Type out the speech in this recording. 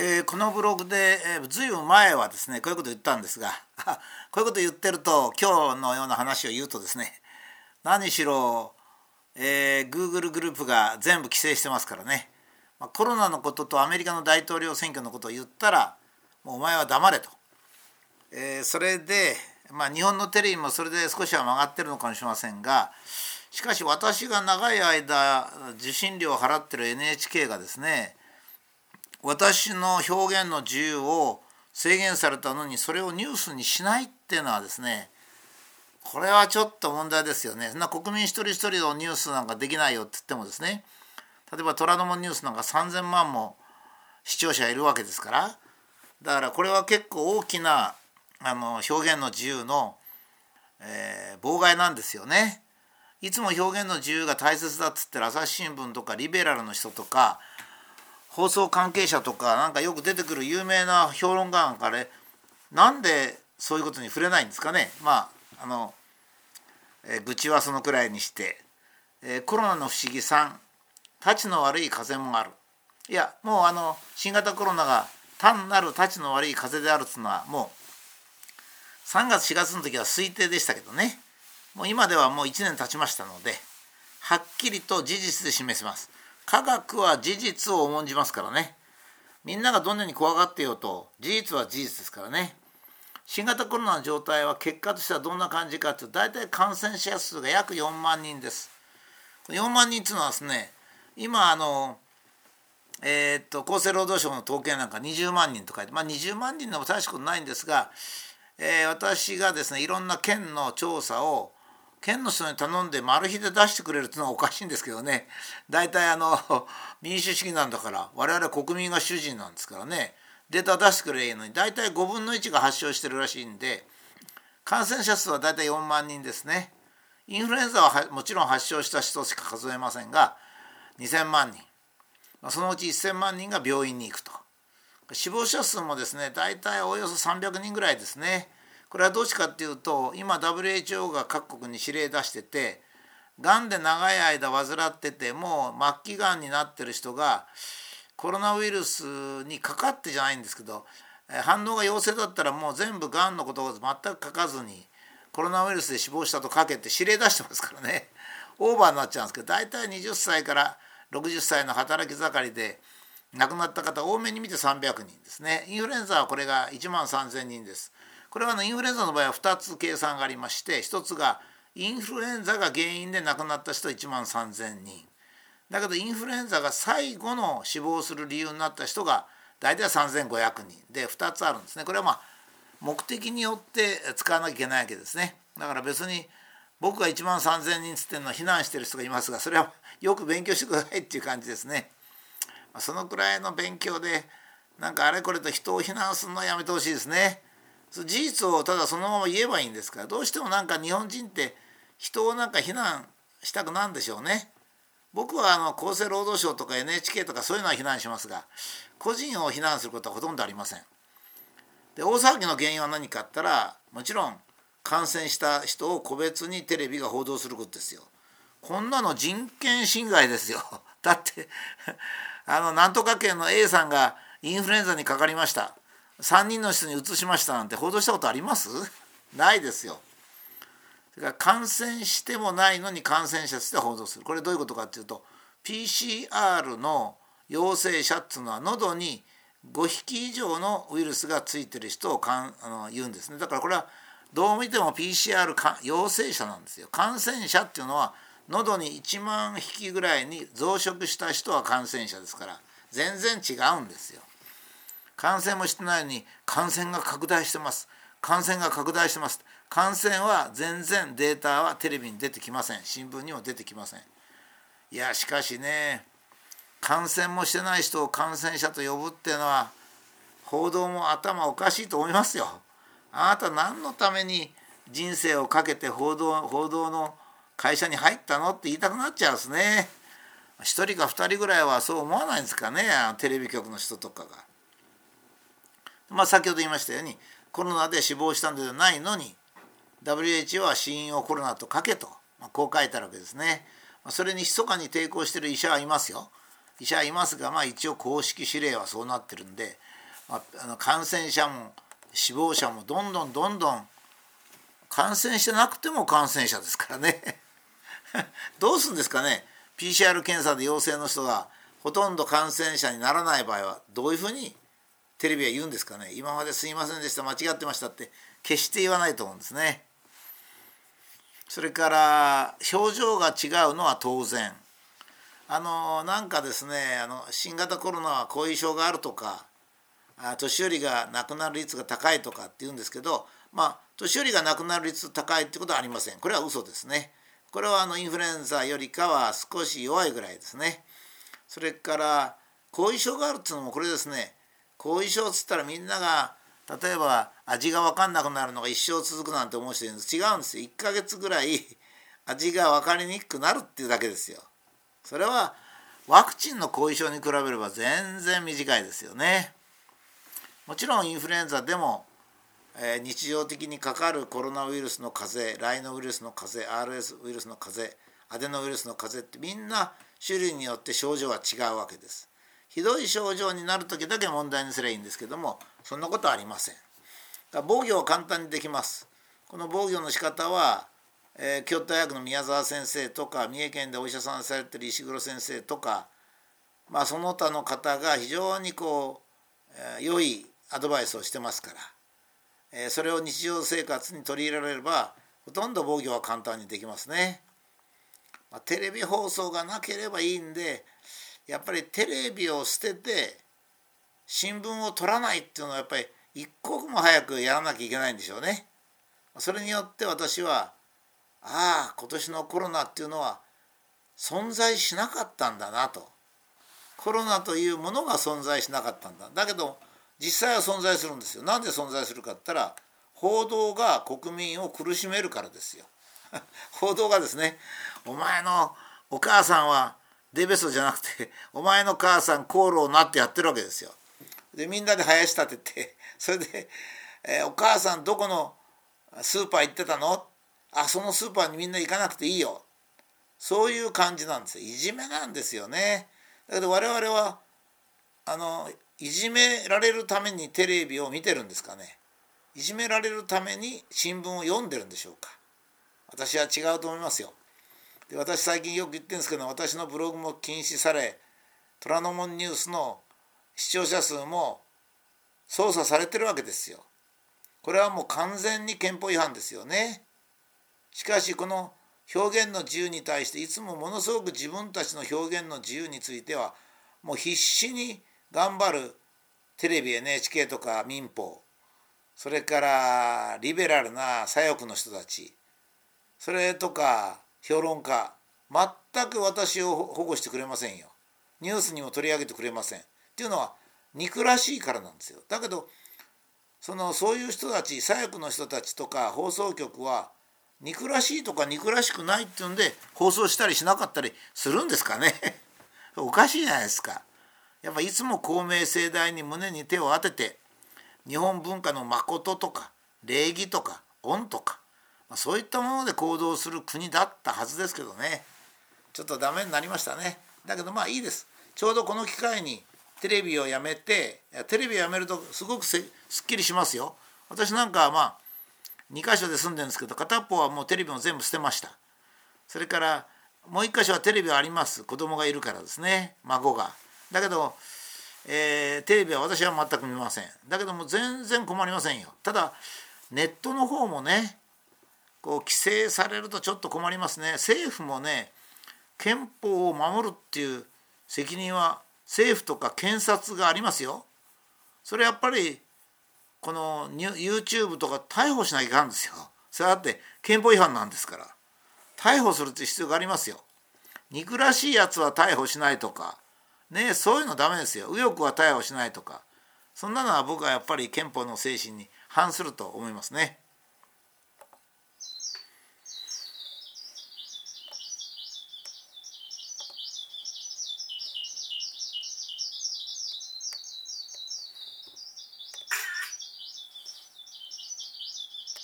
えー、このブログで、えー、ずいぶん前はですねこういうこと言ったんですが こういうこと言ってると今日のような話を言うとですね何しろ、えー、Google グループが全部規制してますからね、まあ、コロナのこととアメリカの大統領選挙のことを言ったらもうお前は黙れと、えー、それで、まあ、日本のテレビもそれで少しは曲がってるのかもしれませんがしかし私が長い間受信料を払ってる NHK がですね私の表現の自由を制限されたのにそれをニュースにしないっていうのはですねこれはちょっと問題ですよね。そんな国民一人一人のニュースなんかできないよって言ってもですね例えば虎ノ門ニュースなんか3,000万も視聴者いるわけですからだからこれは結構大きなあの表現の自由の、えー、妨害なんですよね。いつも表現の自由が大切だっつってる朝日新聞とかリベラルの人とか放送関係者とかなんかよく出てくる有名な評論家なんかねなんでそういうことに触れないんですかね？まああの、えー、愚痴はそのくらいにして、えー、コロナの不思議3たちの悪い風もある。いやもうあの新型コロナが単なるたちの悪い風であるっていうのはもう3月4月の時は推定でしたけどね。もう今ではもう1年経ちましたのではっきりと事実で示せます。科学は事実を重んじますからね。みんながどんなに怖がってようと事実は事実ですからね。新型コロナの状態は結果としてはどんな感じかというと大体感染者数が約4万人です。4万人っていうのはですね今あのえー、っと厚生労働省の統計なんか20万人と書いてまあ20万人でも大したことないんですが、えー、私がですねいろんな県の調査を県の人に頼んでマル秘で出してくれるっていうのはおかしいんですけどね。大体あの 民主主義なんだから我々国民が主人なんですからね。データ出してくれいいのに大体5分の1が発症してるらしいんで感染者数は大体4万人ですね。インフルエンザはもちろん発症した人しか数えませんが2,000万人。そのうち1,000万人が病院に行くと。死亡者数もですね大体およそ300人ぐらいですね。これはどうしかっていうと今 WHO が各国に指令出しててがんで長い間患っててもう末期がんになってる人がコロナウイルスにかかってじゃないんですけど反応が陽性だったらもう全部がんのことを全く書かずにコロナウイルスで死亡したと書けて指令出してますからね オーバーになっちゃうんですけど大体20歳から60歳の働き盛りで亡くなった方多めに見て300人ですねインフルエンザはこれが1万3,000人です。これは、インフルエンザの場合は2つ計算がありまして1つがインフルエンザが原因で亡くなった人1万3,000人だけどインフルエンザが最後の死亡する理由になった人が大体3,500人で2つあるんですね。これはまあ目的によって使わなきゃいけないわけですね。だから別に僕が1万3,000人つってんのは避難してる人がいますがそれはよく勉強してくださいっていう感じですね。そのくらいの勉強でなんかあれこれと人を非難するのはやめてほしいですね。事実をただそのまま言えばいいんですからどうしてもなんか日本人って人をなんか非難したくなんでしょうね。僕はあの厚生労働省とか NHK とかそういうのは非難しますが個人を非難することはほとんどありません。で大騒ぎの原因は何かったらもちろん感染した人を個別にテレビが報道することですよ。こんなの人権侵害ですよ。だってあのなんとか県の A さんがインフルエンザにかかりました。3人の人に移しましたなんて報道したことあります？ないですよ。それから感染してもないのに感染者として報道するこれどういうことかっていうと PCR の陽性者っていうのは喉に5匹以上のウイルスがついてる人をかんあの言うんですねだからこれはどう見ても PCR 陽性者なんですよ感染者っていうのは喉に1万匹ぐらいに増殖した人は感染者ですから全然違うんですよ。感染もしてないのに感染が拡大してます。感染が拡大してます。感染は全然データはテレビに出てきません。新聞にも出てきません。いやしかしね感染もしてない人を感染者と呼ぶっていうのは報道も頭おかしいと思いますよ。あなた何のために人生をかけて報道報道の会社に入ったのって言いたくなっちゃうんですね。1人か2人ぐらいはそう思わないんですかねテレビ局の人とかが。まあ、先ほど言いましたようにコロナで死亡したんではないのに WHO は死因をコロナとかけと、まあ、こう書いてあるわけですね。それに密かに抵抗してる医者はいますよ。医者はいますが、まあ、一応公式指令はそうなってるんでまああの感染者も死亡者もどんどんどんどん感染してなくても感染者ですからね どうするんですかね PCR 検査で陽性の人がほとんど感染者にならない場合はどういうふうにテレビは言うんですかね。今まですいませんでした。間違ってましたって決して言わないと思うんですね。それから表情が違うのは当然。あのなんかですねあの新型コロナは後遺症があるとか年寄りが亡くなる率が高いとかって言うんですけどまあ年寄りが亡くなる率高いってことはありません。これは嘘ですね。これはあのインフルエンザよりかは少し弱いぐらいですね。それから後遺症があるっていうのもこれですね。後遺症っつったらみんなが例えば味が分かんなくなるのが一生続くなんて思う人いるんです。違うんですよ。1ヶ月ぐらい味が分かりにくくなるっていうだけですよ。それはワクチンの後遺症に比べれば全然短いですよね。もちろんインフルエンザでも、えー、日常的にかかるコロナウイルスの風邪ライノウイルスの風邪 RS ウイルスの風邪アデノウイルスの風邪ってみんな種類によって症状は違うわけです。ひどい症状になる時だけ問題にすればいいんですけどもそんなことはありません防御は簡単にできますこの防御の仕方は、えー、京都大学の宮沢先生とか三重県でお医者さんされてる石黒先生とかまあその他の方が非常にこう、えー、良いアドバイスをしてますから、えー、それを日常生活に取り入れられればほとんど防御は簡単にできますね。まあ、テレビ放送がなければいいんでやっぱりテレビを捨てて新聞を取らないっていうのはやっぱり一刻も早くやらなきゃいけないんでしょうね。それによって私はああ今年のコロナっていうのは存在しなかったんだなとコロナというものが存在しなかったんだだけど実際は存在するんですよ。なんで存在するかって言ったら報道が国民を苦しめるからですよ。報道がですねお前のお母さんはデベソじゃなくて お前の母さんコールをなってやってるわけですよ。でみんなで林立てて それで、えー、お母さんどこのスーパー行ってたの？あそのスーパーにみんな行かなくていいよ。そういう感じなんですよ。いじめなんですよね。だけど我々はあのいじめられるためにテレビを見てるんですかね。いじめられるために新聞を読んでるんでしょうか。私は違うと思いますよ。で私最近よく言ってるんですけど私のブログも禁止され虎ノ門ニュースの視聴者数も操作されてるわけですよ。これはもう完全に憲法違反ですよね。しかしこの表現の自由に対していつもものすごく自分たちの表現の自由についてはもう必死に頑張るテレビ NHK とか民放それからリベラルな左翼の人たちそれとか評論家。全く私を保護してくれませんよ。ニュースにも取り上げてくれません。っていうのは憎らしいからなんですよ。だけどそのそういう人たち左翼の人たちとか放送局は憎らしいとか憎らしくないっていうんで放送したりしなかったりするんですかね。おかしいじゃないですか。やっぱいつも公明正大に胸に手を当てて日本文化の誠とか礼儀とか恩と、そういったもので行動する国だったはずですけどね。ちょっとダメになりましたね。だけどまあいいです。ちょうどこの機会にテレビをやめてテレビをやめるとすごくすっきりしますよ。私なんかはまあ2箇所で住んでるんですけど片っぽはもうテレビも全部捨てました。それからもう1箇所はテレビはあります。子供がいるからですね。孫が。だけど、えー、テレビは私は全く見ません。だけども全然困りませんよ。ただネットの方もねこう規制されるとちょっと困りますね。政府もね憲法を守るっていう責任は政府とか検察がありますよ。それやっぱりこの YouTube とか逮捕しなきゃいかんですよ。それだって憲法違反なんですから。逮捕するって必要がありますよ。憎らしいやつは逮捕しないとか。ねそういうのダメですよ。右翼は逮捕しないとか。そんなのは僕はやっぱり憲法の精神に反すると思いますね。